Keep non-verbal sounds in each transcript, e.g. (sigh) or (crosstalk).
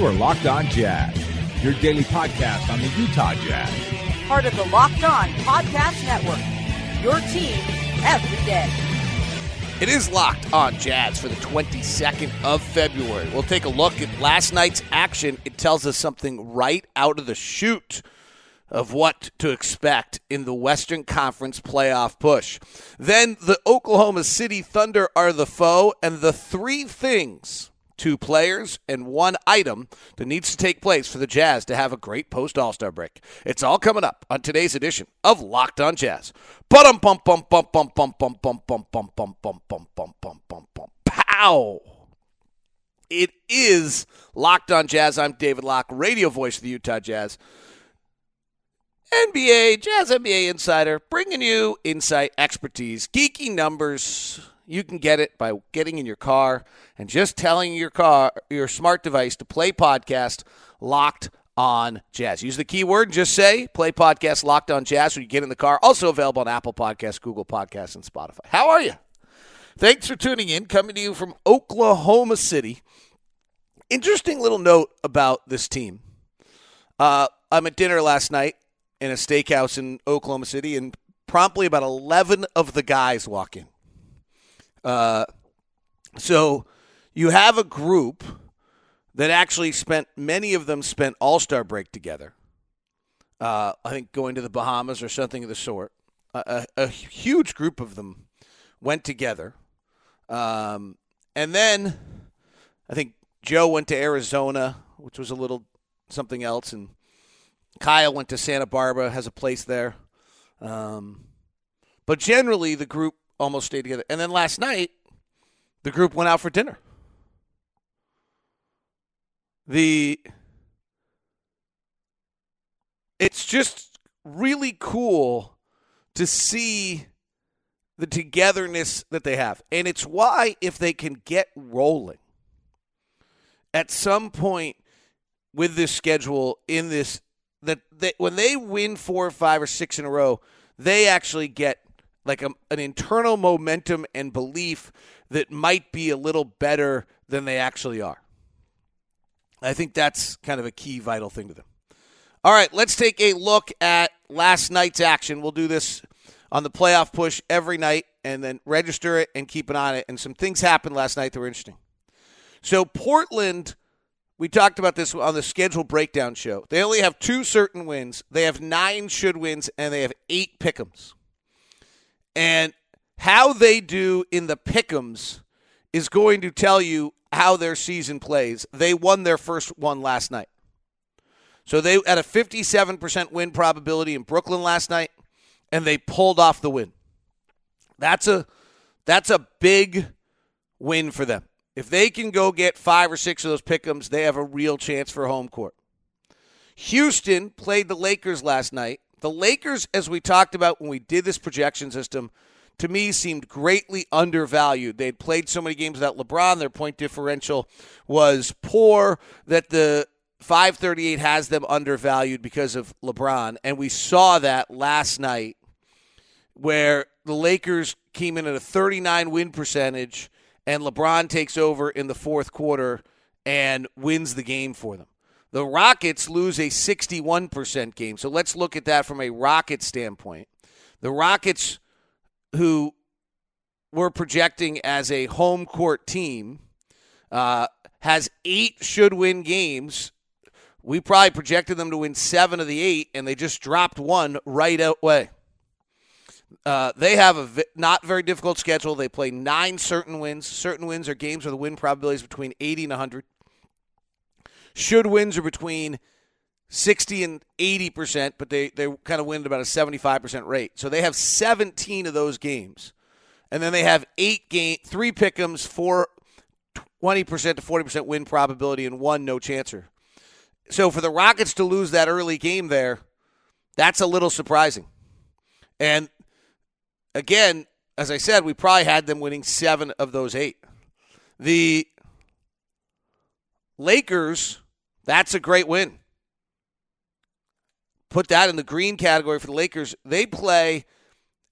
You are Locked On Jazz, your daily podcast on the Utah Jazz. Part of the Locked On Podcast Network. Your team every day. It is locked on Jazz for the 22nd of February. We'll take a look at last night's action. It tells us something right out of the chute of what to expect in the Western Conference playoff push. Then the Oklahoma City Thunder are the foe, and the three things two players, and one item that needs to take place for the Jazz to have a great post All Star break. It's all coming up on today's edition of Locked On Jazz. Bum bum bum bum bum bum bum bum bum bum bum bum bum bum bum bum bum. Pow! It is Locked On Jazz. I'm David Locke, radio voice of the Utah Jazz. NBA, Jazz NBA Insider, bringing you insight, expertise, geeky numbers. You can get it by getting in your car and just telling your car, your smart device to play podcast locked on jazz. Use the keyword, just say play podcast locked on jazz when you get in the car. Also available on Apple Podcasts, Google Podcasts, and Spotify. How are you? Thanks for tuning in. Coming to you from Oklahoma City. Interesting little note about this team. Uh, I'm at dinner last night in a steakhouse in Oklahoma City, and promptly about 11 of the guys walk in. Uh, so you have a group that actually spent many of them spent All Star break together. Uh, I think going to the Bahamas or something of the sort. A, a, a huge group of them went together, um, and then I think Joe went to Arizona, which was a little something else, and Kyle went to Santa Barbara, has a place there. Um, but generally, the group almost stayed together. And then last night, the group went out for dinner the it's just really cool to see the togetherness that they have. And it's why if they can get rolling at some point with this schedule in this that they, when they win four or five or six in a row, they actually get like a, an internal momentum and belief that might be a little better than they actually are. I think that's kind of a key vital thing to them. All right, let's take a look at last night's action. We'll do this on the playoff push every night and then register it and keep an eye on it. And some things happened last night that were interesting. So, Portland, we talked about this on the schedule breakdown show. They only have two certain wins, they have nine should wins, and they have eight pick'ems. And how they do in the pick'ems is going to tell you how their season plays. They won their first one last night. So they had a 57% win probability in Brooklyn last night and they pulled off the win. That's a that's a big win for them. If they can go get 5 or 6 of those pickums, they have a real chance for home court. Houston played the Lakers last night. The Lakers as we talked about when we did this projection system to me seemed greatly undervalued. They'd played so many games without LeBron, their point differential was poor, that the 538 has them undervalued because of LeBron. And we saw that last night where the Lakers came in at a 39 win percentage and LeBron takes over in the fourth quarter and wins the game for them. The Rockets lose a 61% game. So let's look at that from a Rocket standpoint. The Rockets who we're projecting as a home court team, uh, has eight should win games. We probably projected them to win seven of the eight, and they just dropped one right away. Uh, they have a not very difficult schedule. They play nine certain wins. Certain wins are games where the win probability is between 80 and 100. Should wins are between 60 and 80%, but they, they kind of win at about a 75% rate. So they have 17 of those games. And then they have eight game, three pick'ems, four 20% to 40% win probability, and one no chancer. So for the Rockets to lose that early game there, that's a little surprising. And again, as I said, we probably had them winning seven of those eight. The Lakers, that's a great win put that in the green category for the Lakers. They play,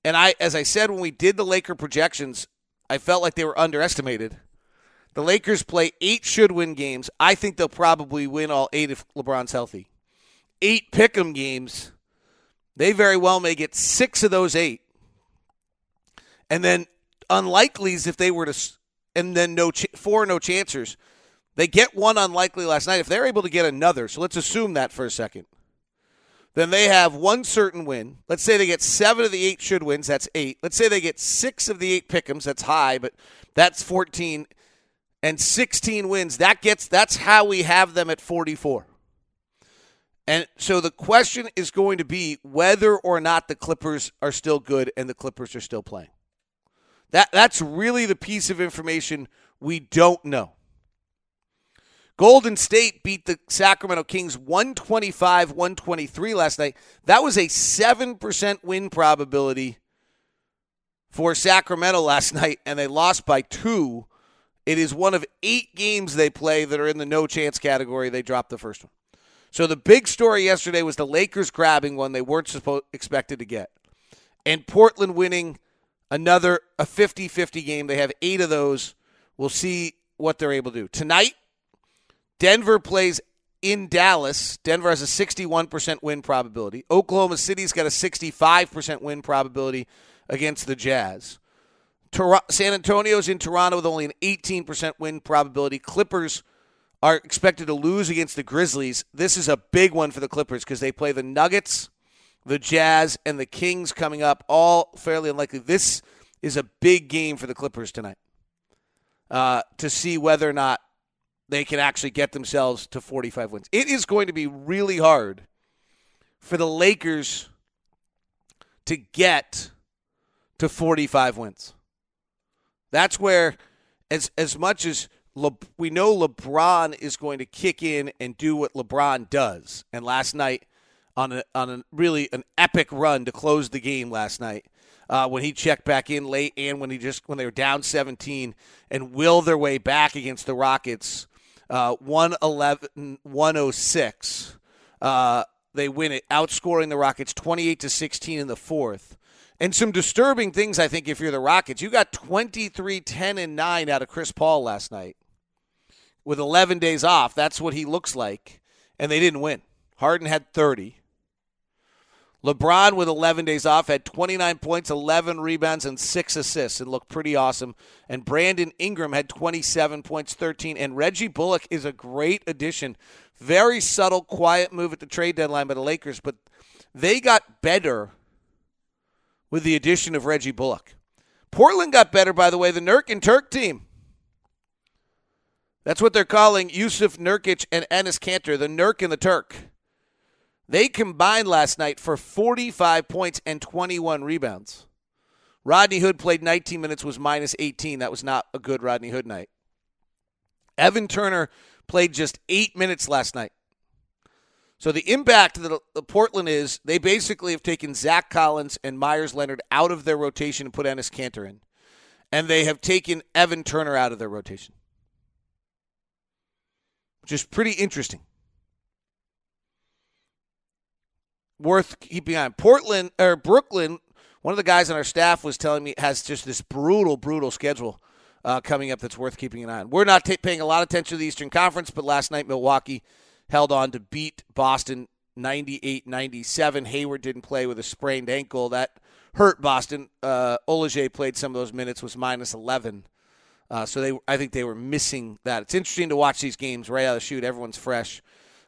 and I, as I said when we did the Laker projections, I felt like they were underestimated. The Lakers play eight should win games. I think they'll probably win all eight if LeBron's healthy. Eight pick 'em games. They very well may get six of those eight. And then unlikelies if they were to, and then no ch- four no chancers. They get one unlikely last night. If they're able to get another, so let's assume that for a second. Then they have one certain win. Let's say they get seven of the eight should wins. That's eight. Let's say they get six of the eight pickums. That's high, but that's 14 and 16 wins. That gets that's how we have them at 44. And so the question is going to be whether or not the Clippers are still good and the Clippers are still playing. That that's really the piece of information we don't know. Golden State beat the Sacramento Kings 125 123 last night. That was a 7% win probability for Sacramento last (laughs) night, and they lost by two. It is one of eight games they play that are in the no chance category. They dropped the first one. So the big story yesterday was the Lakers grabbing one they weren't supposed expected to get. And Portland winning another a 50-50 game. They have 8 of those. We'll see what they're able to do. Tonight, Denver plays in Dallas. Denver has a 61% win probability. Oklahoma City's got a 65% win probability against the Jazz. Tor- San Antonio's in Toronto with only an 18% win probability. Clippers are expected to lose against the Grizzlies. This is a big one for the Clippers because they play the Nuggets, the Jazz, and the Kings coming up, all fairly unlikely. This is a big game for the Clippers tonight uh, to see whether or not they can actually get themselves to 45 wins. It is going to be really hard for the Lakers to get to 45 wins. That's where, as as much as Le, we know LeBron is going to kick in and do what LeBron does, and last night on a on a really an epic run to close the game last night. Uh, when he checked back in late and when he just when they were down 17 and will their way back against the Rockets uh, 111 106 uh, they win it outscoring the Rockets 28 to 16 in the fourth and some disturbing things, I think, if you're the Rockets. You got 23, 10, and 9 out of Chris Paul last night with 11 days off. That's what he looks like. And they didn't win. Harden had 30. LeBron, with 11 days off, had 29 points, 11 rebounds, and 6 assists and looked pretty awesome. And Brandon Ingram had 27 points, 13. And Reggie Bullock is a great addition. Very subtle, quiet move at the trade deadline by the Lakers, but they got better with the addition of Reggie Bullock. Portland got better, by the way, the Nurk and Turk team. That's what they're calling Yusuf Nurkic and Enes Kanter, the Nurk and the Turk. They combined last night for 45 points and 21 rebounds. Rodney Hood played 19 minutes, was minus 18. That was not a good Rodney Hood night. Evan Turner played just eight minutes last night. So the impact that the Portland is, they basically have taken Zach Collins and Meyers Leonard out of their rotation and put Enes Kanter in. And they have taken Evan Turner out of their rotation. Which is pretty interesting. Worth keeping on. Portland or Brooklyn, one of the guys on our staff was telling me has just this brutal, brutal schedule uh, coming up that's worth keeping an eye on. We're not t- paying a lot of attention to the Eastern Conference, but last night Milwaukee – held on to beat Boston 98 97. Hayward didn't play with a sprained ankle. That hurt Boston. Uh, Ojeleye played some of those minutes, was minus 11. Uh, so they, I think they were missing that. It's interesting to watch these games right out of the chute. Everyone's fresh.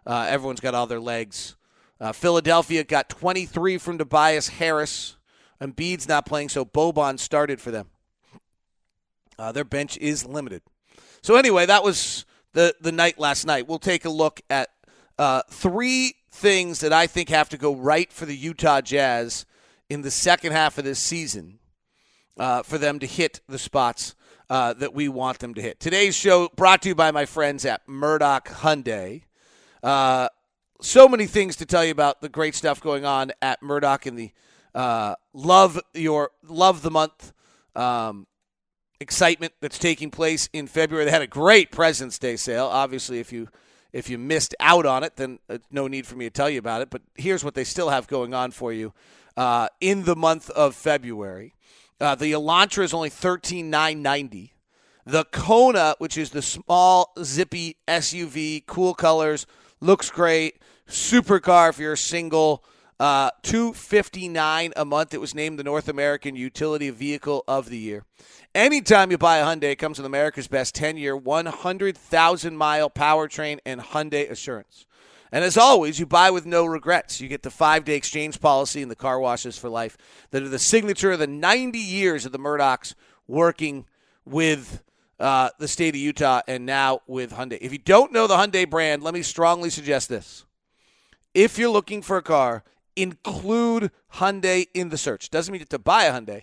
Uh, everyone's got all their legs. Uh, Philadelphia got 23 from Tobias Harris. Embiid's not playing, so Boban started for them. Uh, their bench is limited. So anyway, that was the the night last night. We'll take a look at uh, three things that I think have to go right for the Utah Jazz in the second half of this season uh, for them to hit the spots uh, that we want them to hit. Today's show brought to you by my friends at Murdock Hyundai. Uh, so many things to tell you about the great stuff going on at Murdock in the uh, love your love the month. Um, excitement that's taking place in February. They had a great President's Day sale. Obviously, if you if you missed out on it, then uh, no need for me to tell you about it. But here's what they still have going on for you uh, in the month of February. Uh, the Elantra is only thirteen nine ninety. The Kona, which is the small, zippy SUV, cool colors, looks great. Supercar if you're single. Uh, 259 a month. It was named the North American Utility Vehicle of the Year. Anytime you buy a Hyundai, it comes with America's best 10-year, 100,000-mile powertrain and Hyundai Assurance. And as always, you buy with no regrets. You get the five-day exchange policy and the car washes for life that are the signature of the 90 years of the Murdocks working with uh, the state of Utah and now with Hyundai. If you don't know the Hyundai brand, let me strongly suggest this. If you're looking for a car, include Hyundai in the search. Doesn't mean to buy a Hyundai.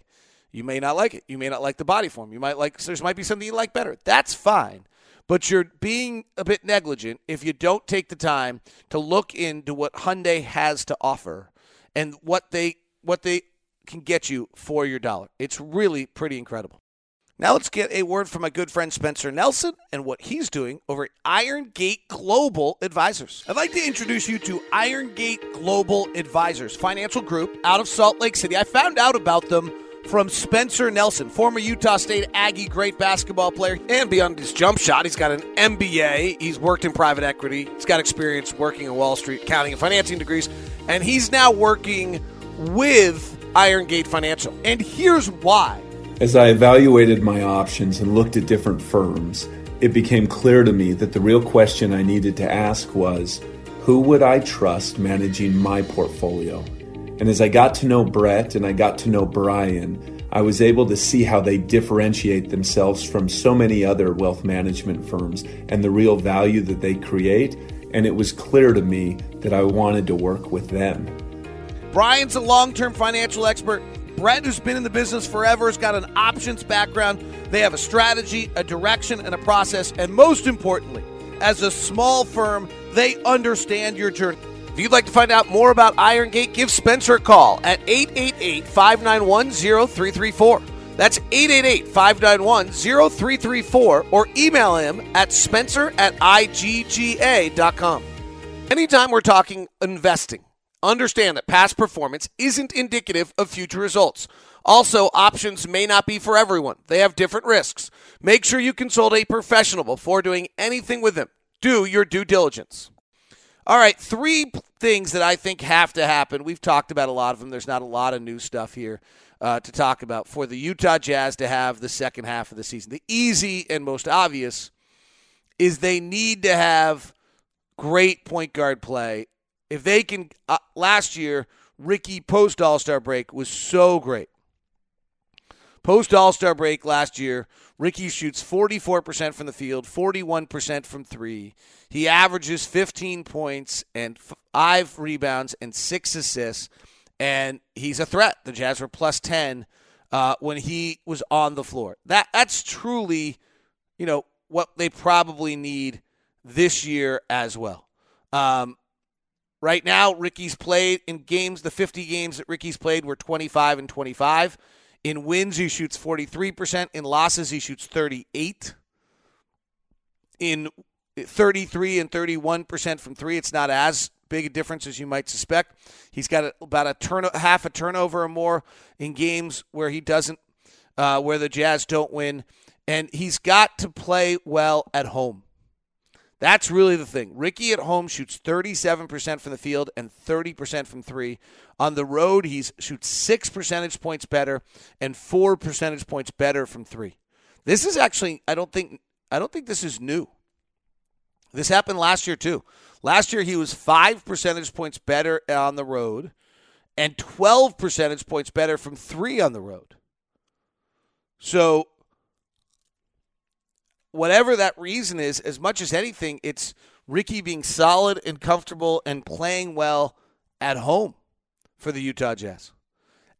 You may not like it. You may not like the body form. You might like there might be something you like better. That's fine. But you're being a bit negligent if you don't take the time to look into what Hyundai has to offer and what they what they can get you for your dollar. It's really pretty incredible. Now let's get a word from my good friend Spencer Nelson and what he's doing over at Iron Gate Global Advisors. I'd like to introduce you to Iron Gate Global Advisors, financial group out of Salt Lake City. I found out about them from Spencer Nelson, former Utah State Aggie, great basketball player, and beyond his jump shot, he's got an MBA. He's worked in private equity. He's got experience working in Wall Street, accounting and financing degrees, and he's now working with Iron Gate Financial. And here's why. As I evaluated my options and looked at different firms, it became clear to me that the real question I needed to ask was who would I trust managing my portfolio? And as I got to know Brett and I got to know Brian, I was able to see how they differentiate themselves from so many other wealth management firms and the real value that they create. And it was clear to me that I wanted to work with them. Brian's a long term financial expert. Brett, who's been in the business forever, has got an options background. They have a strategy, a direction, and a process. And most importantly, as a small firm, they understand your journey. If you'd like to find out more about Iron Gate, give Spencer a call at 888 591 0334. That's 888 591 0334 or email him at spencer at igga.com. Anytime we're talking investing, understand that past performance isn't indicative of future results. Also, options may not be for everyone, they have different risks. Make sure you consult a professional before doing anything with them. Do your due diligence. All right, three things that I think have to happen. We've talked about a lot of them. There's not a lot of new stuff here uh, to talk about for the Utah Jazz to have the second half of the season. The easy and most obvious is they need to have great point guard play. If they can, uh, last year, Ricky post All Star break was so great. Post All Star break last year, Ricky shoots 44% from the field, 41% from three. He averages 15 points and five rebounds and six assists, and he's a threat. The Jazz were plus 10 uh, when he was on the floor. That That's truly, you know, what they probably need this year as well. Um, right now, Ricky's played in games, the 50 games that Ricky's played were 25 and 25. In wins, he shoots 43%. In losses, he shoots 38. In 33 and 31% from three, it's not as big a difference as you might suspect. He's got about a turn, half a turnover or more in games where he doesn't, uh, where the Jazz don't win, and he's got to play well at home. That's really the thing. Ricky at home shoots 37% from the field and 30% from three. On the road, he shoots six percentage points better and four percentage points better from three. This is actually, I don't think, I don't think this is new. This happened last year too. Last year he was five percentage points better on the road and 12 percentage points better from three on the road. So whatever that reason is, as much as anything, it's Ricky being solid and comfortable and playing well at home for the Utah Jazz.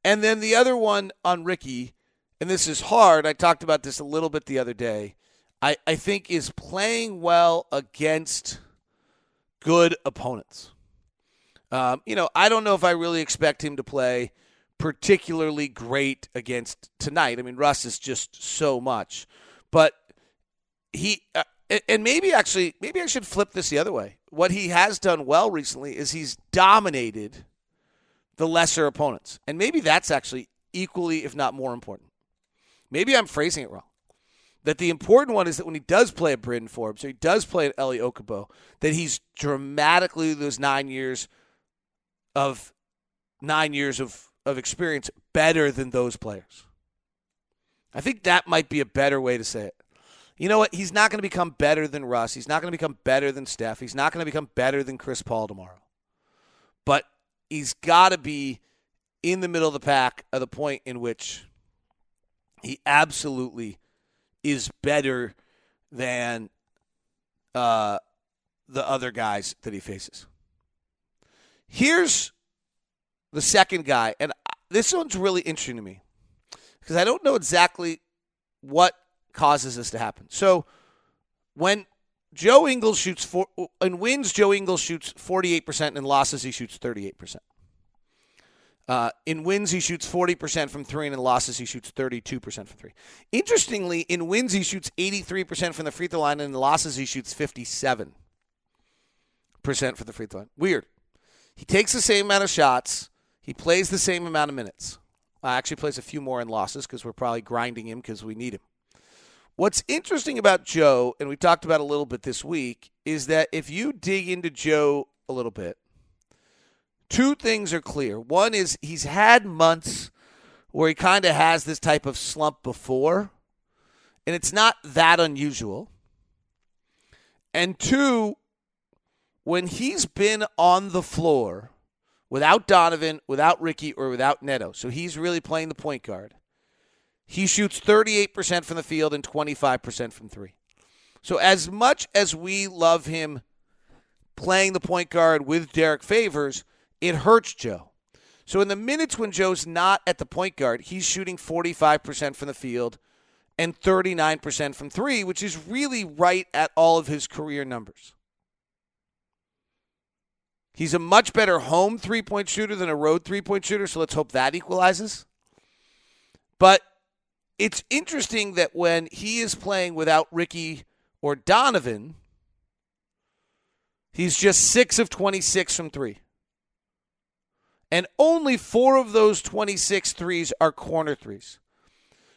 And then the other one on Ricky, and this is hard, I talked about this a little bit the other day, I, I think is playing well against good opponents. Um, you know, I don't know if I really expect him to play particularly great against tonight. I mean, Russ is just so much. But he uh, and maybe actually maybe I should flip this the other way. What he has done well recently is he's dominated the lesser opponents. And maybe that's actually equally if not more important. Maybe I'm phrasing it wrong. That the important one is that when he does play at Bryn Forbes or he does play at Elie Okobo, that he's dramatically those nine years of nine years of, of experience better than those players. I think that might be a better way to say it. You know what? He's not going to become better than Russ. He's not going to become better than Steph. He's not going to become better than Chris Paul tomorrow. But he's got to be in the middle of the pack at the point in which he absolutely is better than uh, the other guys that he faces. Here's the second guy, and this one's really interesting to me because I don't know exactly what causes this to happen. So when Joe Ingles shoots four, and wins, Joe Ingles shoots 48%, and losses, he shoots 38%. Uh, in wins, he shoots 40% from three, and in losses, he shoots 32% from three. Interestingly, in wins, he shoots 83% from the free throw line, and in losses, he shoots 57% for the free throw line. Weird. He takes the same amount of shots, he plays the same amount of minutes. Uh, actually, plays a few more in losses because we're probably grinding him because we need him. What's interesting about Joe, and we talked about a little bit this week, is that if you dig into Joe a little bit, two things are clear. One is he's had months where he kind of has this type of slump before, and it's not that unusual. And two, when he's been on the floor without Donovan, without Ricky, or without Neto, so he's really playing the point guard he shoots 38% from the field and 25% from three. So, as much as we love him playing the point guard with Derrick Favors, it hurts Joe. So, in the minutes when Joe's not at the point guard, he's shooting 45% from the field and 39% from three, which is really right at all of his career numbers. He's a much better home three point shooter than a road three point shooter, so let's hope that equalizes. But it's interesting that when he is playing without Ricky or Donovan, he's just 6 of 26 from 3. And only 4 of those 26 threes are corner threes.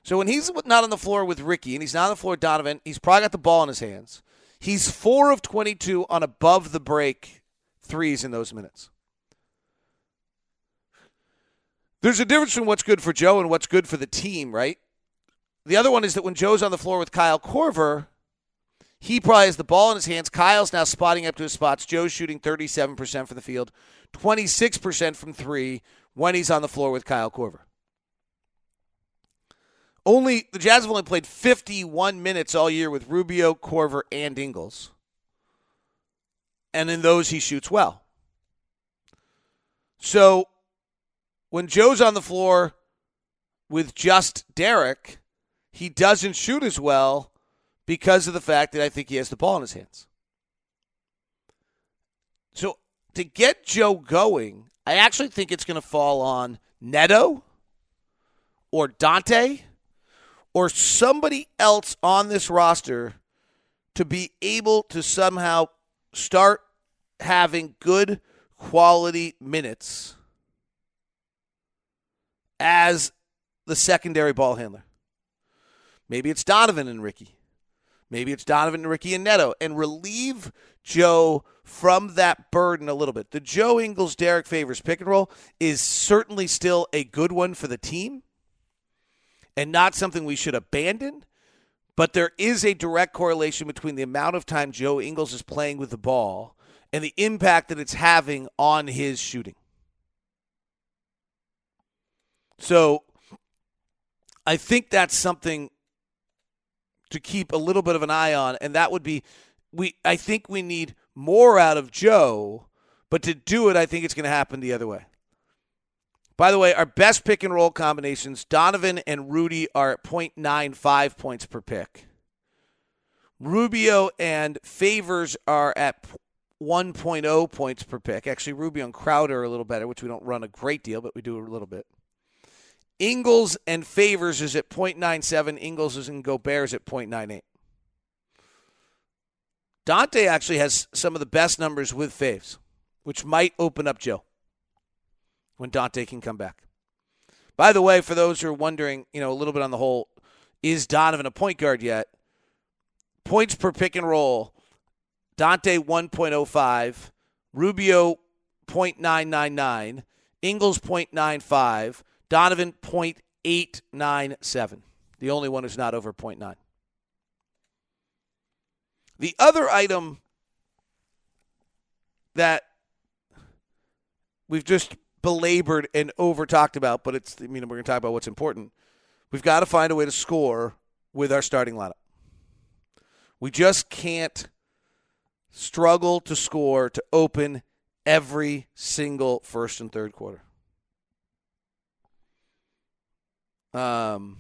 So when he's not on the floor with Ricky and he's not on the floor with Donovan, he's probably got the ball in his hands. He's 4 of 22 on above the break threes in those minutes. There's a difference in what's good for Joe and what's good for the team, right? The other one is that when Joe's on the floor with Kyle Korver, he probably has the ball in his hands. Kyle's now spotting up to his spots. Joe's shooting 37% from the field, 26% from three when he's on the floor with Kyle Korver. Only the Jazz have only played 51 minutes all year with Rubio, Korver, and Ingles. And in those, he shoots well. So when Joe's on the floor with just Derrick, he doesn't shoot as well because of the fact that I think he has the ball in his hands. So to get Joe going, I actually think it's going to fall on Neto or Dante or somebody else on this roster to be able to somehow start having good quality minutes as the secondary ball handler. Maybe it's Donovan and Ricky. Maybe it's Donovan and Ricky and Neto and relieve Joe from that burden a little bit. The Joe Ingles Derrick Favors pick and roll is certainly still a good one for the team and not something we should abandon. But there is a direct correlation between the amount of time Joe Ingles is playing with the ball and the impact that it's having on his shooting. So I think that's something to keep a little bit of an eye on, and that would be we. I think we need more out of Joe, but to do it, I think it's going to happen the other way. By the way, our best pick and roll combinations, Donovan and Rudy are at 0.95 points per pick. Rubio and Favors are at 1.0 points per pick. Actually, Rubio and Crowder are a little better, which we don't run a great deal, but we do a little bit. Ingles and Favors is at 0.97. Ingles is in Gobert's at 0.98. Dante actually has some of the best numbers with Faves, which might open up Joe when Dante can come back. By the way, for those who are wondering, you know, a little bit on the whole is Donovan a point guard yet? Points per pick and roll Dante 1.05, Rubio 0.999, Ingles 0.95, Donovan 0.897. The only one who's not over 0.9. The other item that we've just belabored and over talked about, but it's I mean we're going to talk about what's important. We've got to find a way to score with our starting lineup. We just can't struggle to score to open every single first and third quarter. Um,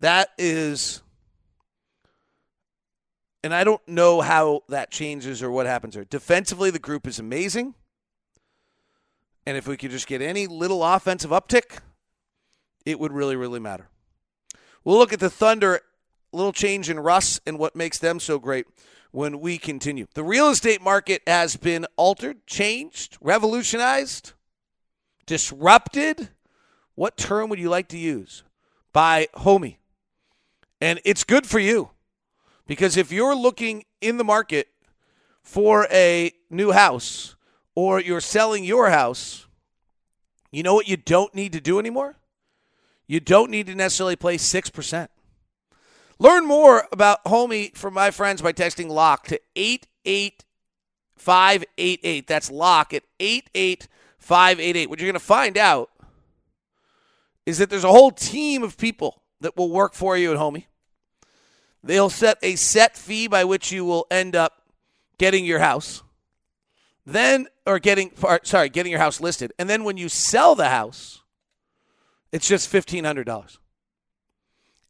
that is, and I don't know how that changes or what happens there. Defensively, the group is amazing. And if we could just get any little offensive uptick, it would really, really matter. We'll look at the Thunder, little change in Russ and what makes them so great when we continue. The real estate market has been altered, changed, revolutionized, disrupted. What term would you like to use? By Homie. And it's good for you because if you're looking in the market for a new house or you're selling your house, you know what you don't need to do anymore? You don't need to necessarily play 6%. Learn more about Homie from my friends by texting LOCK to 88588. That's LOCK at 88588. What you're going to find out is that there's a whole team of people that will work for you at Homie. They'll set a set fee by which you will end up getting your house. Then, or getting, sorry, getting your house listed. And then when you sell the house, it's just $1,500.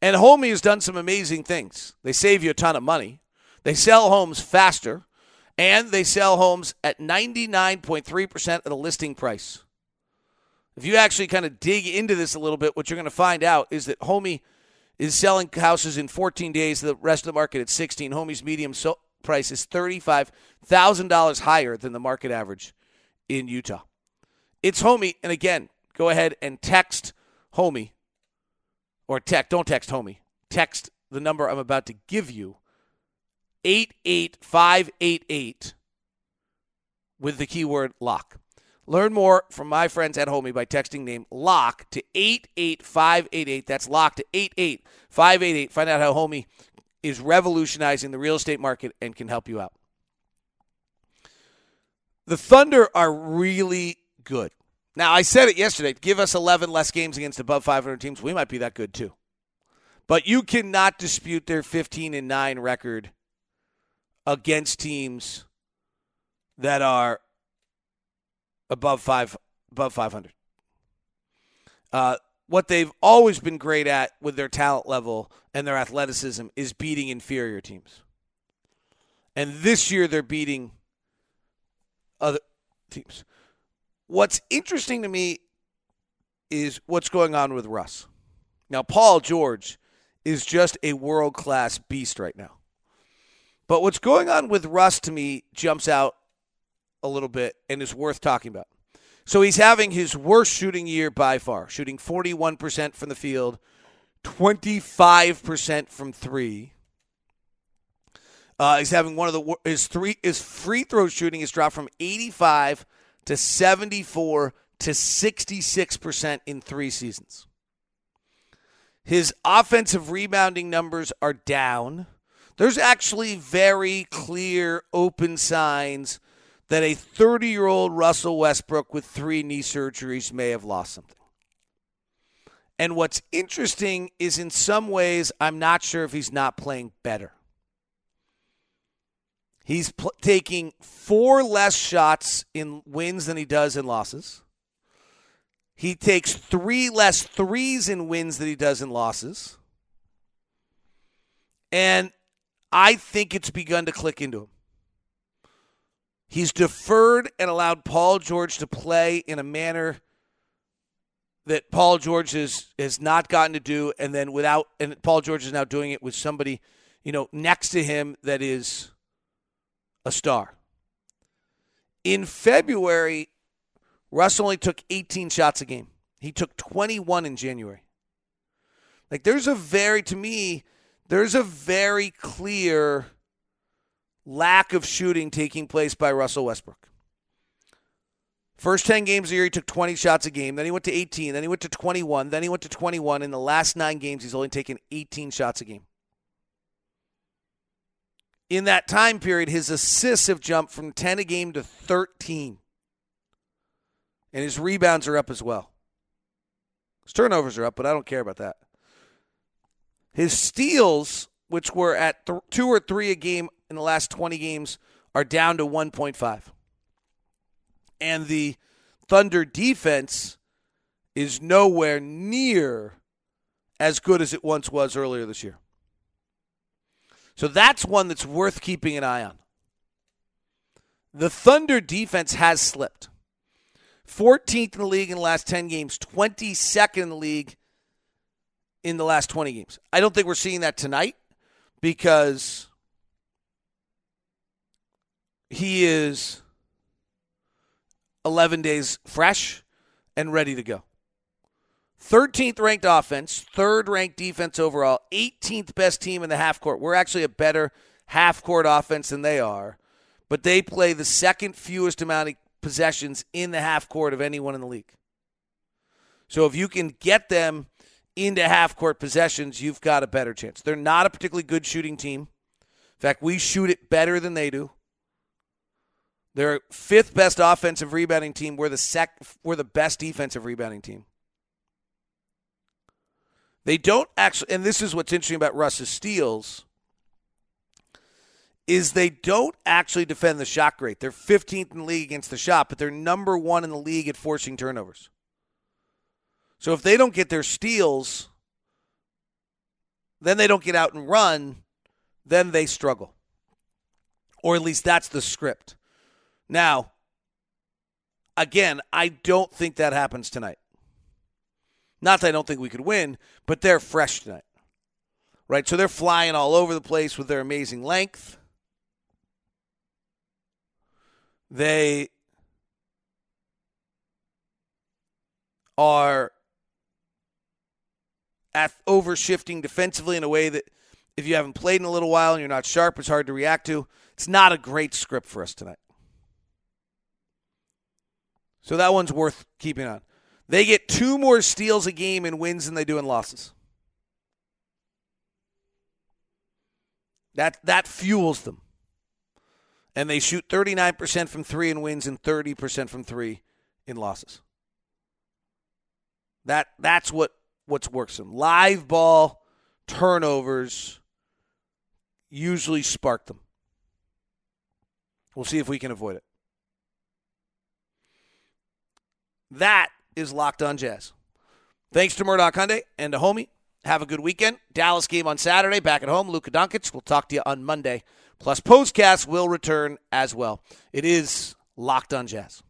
And Homie has done some amazing things. They save you a ton of money. They sell homes faster, and they sell homes at 99.3% of the listing price. If you actually kind of dig into this a little bit, what you're going to find out is that Homie is selling houses in 14 days, the rest of the market at 16. Homie's medium so- price is $35,000 higher than the market average in Utah. It's Homie, and again, go ahead and text Homie or text, don't text homie. Text the number I'm about to give you 88588 with the keyword lock. Learn more from my friends at Homie by texting name lock to 88588. That's lock to 88588. Find out how Homie is revolutionizing the real estate market and can help you out. The Thunder are really good. Now, I said it yesterday. Give us 11 less games against above 500 teams. We might be that good too. But you cannot dispute their 15 and 9 record against teams that are above 5 above 500. Uh, what they've always been great at with their talent level and their athleticism is beating inferior teams. And this year they're beating other teams. What's interesting to me is what's going on with Russ. Now, Paul George is just a world class beast right now. But what's going on with Russ to me jumps out a little bit and is worth talking about. So he's having his worst shooting year by far, shooting 41% from the field, 25% from three. Uh, he's having one of the his three his free throw shooting has dropped from 85 to 74 to 66% in three seasons. His offensive rebounding numbers are down. There's actually very clear, open signs that a 30 year old Russell Westbrook with three knee surgeries may have lost something. And what's interesting is, in some ways, I'm not sure if he's not playing better. He's pl- taking four less shots in wins than he does in losses. He takes three less threes in wins than he does in losses. And I think it's begun to click into him. He's deferred and allowed Paul George to play in a manner that Paul George has, has not gotten to do, and then without, and Paul George is now doing it with somebody, you know, next to him that is a star. In February, Russ only took 18 shots a game. He took 21 in January. Like there's a very to me, there's a very clear lack of shooting taking place by Russell Westbrook. First 10 games of the year, he took 20 shots a game. Then he went to 18. Then he went to 21. Then he went to 21. In the last nine games, he's only taken 18 shots a game. In that time period, his assists have jumped from 10 a game to 13. And his rebounds are up as well. His turnovers are up, but I don't care about that. His steals, which were at th- two or three a game in the last 20 games, are down to 1.5 and the Thunder defense is nowhere near as good as it once was earlier this year. So that's one that's worth keeping an eye on. The Thunder defense has slipped. 14th in the league in the last 10 games, 22nd in the league in the last 20 games. I don't think we're seeing that tonight because he is 11 days fresh and ready to go. 13th ranked offense, third ranked defense overall, 18th best team in the half court. We're actually a better half court offense than they are, but they play the second fewest amount of possessions in the half court of anyone in the league. So if you can get them into half court possessions, you've got a better chance. They're not a particularly good shooting team. In fact, we shoot it better than they do. They're fifth best offensive rebounding team. We're the sec. We're the best defensive rebounding team. They don't actually, and this is what's interesting about Russ's steals, is they don't actually defend the shot rate. They're 15th in the league against the shot, but they're number one in the league at forcing turnovers. So if they don't get their steals, then they don't get out and run, then they struggle. Or at least that's the script. Now, again, I don't think that happens tonight. Not that I don't think we could win, but they're fresh tonight. Right? So they're flying all over the place with their amazing length. They are over shifting defensively in a way that if you haven't played in a little while and you're not sharp, it's hard to react to. It's not a great script for us tonight. So that one's worth keeping on. They get two more steals a game in wins than they do in losses. That that fuels them. And they shoot 39% from 3 in wins and 30% from 3 in losses. That that's what what works them. Live ball turnovers usually spark them. We'll see if we can avoid it. That is Locked on Jazz. Thanks to Murdock Hyundai and to Homie. Have a good weekend. Dallas game on Saturday. Back at home. Luka Doncic. We'll talk to you on Monday. Plus, postcast will return as well. It is Locked on Jazz.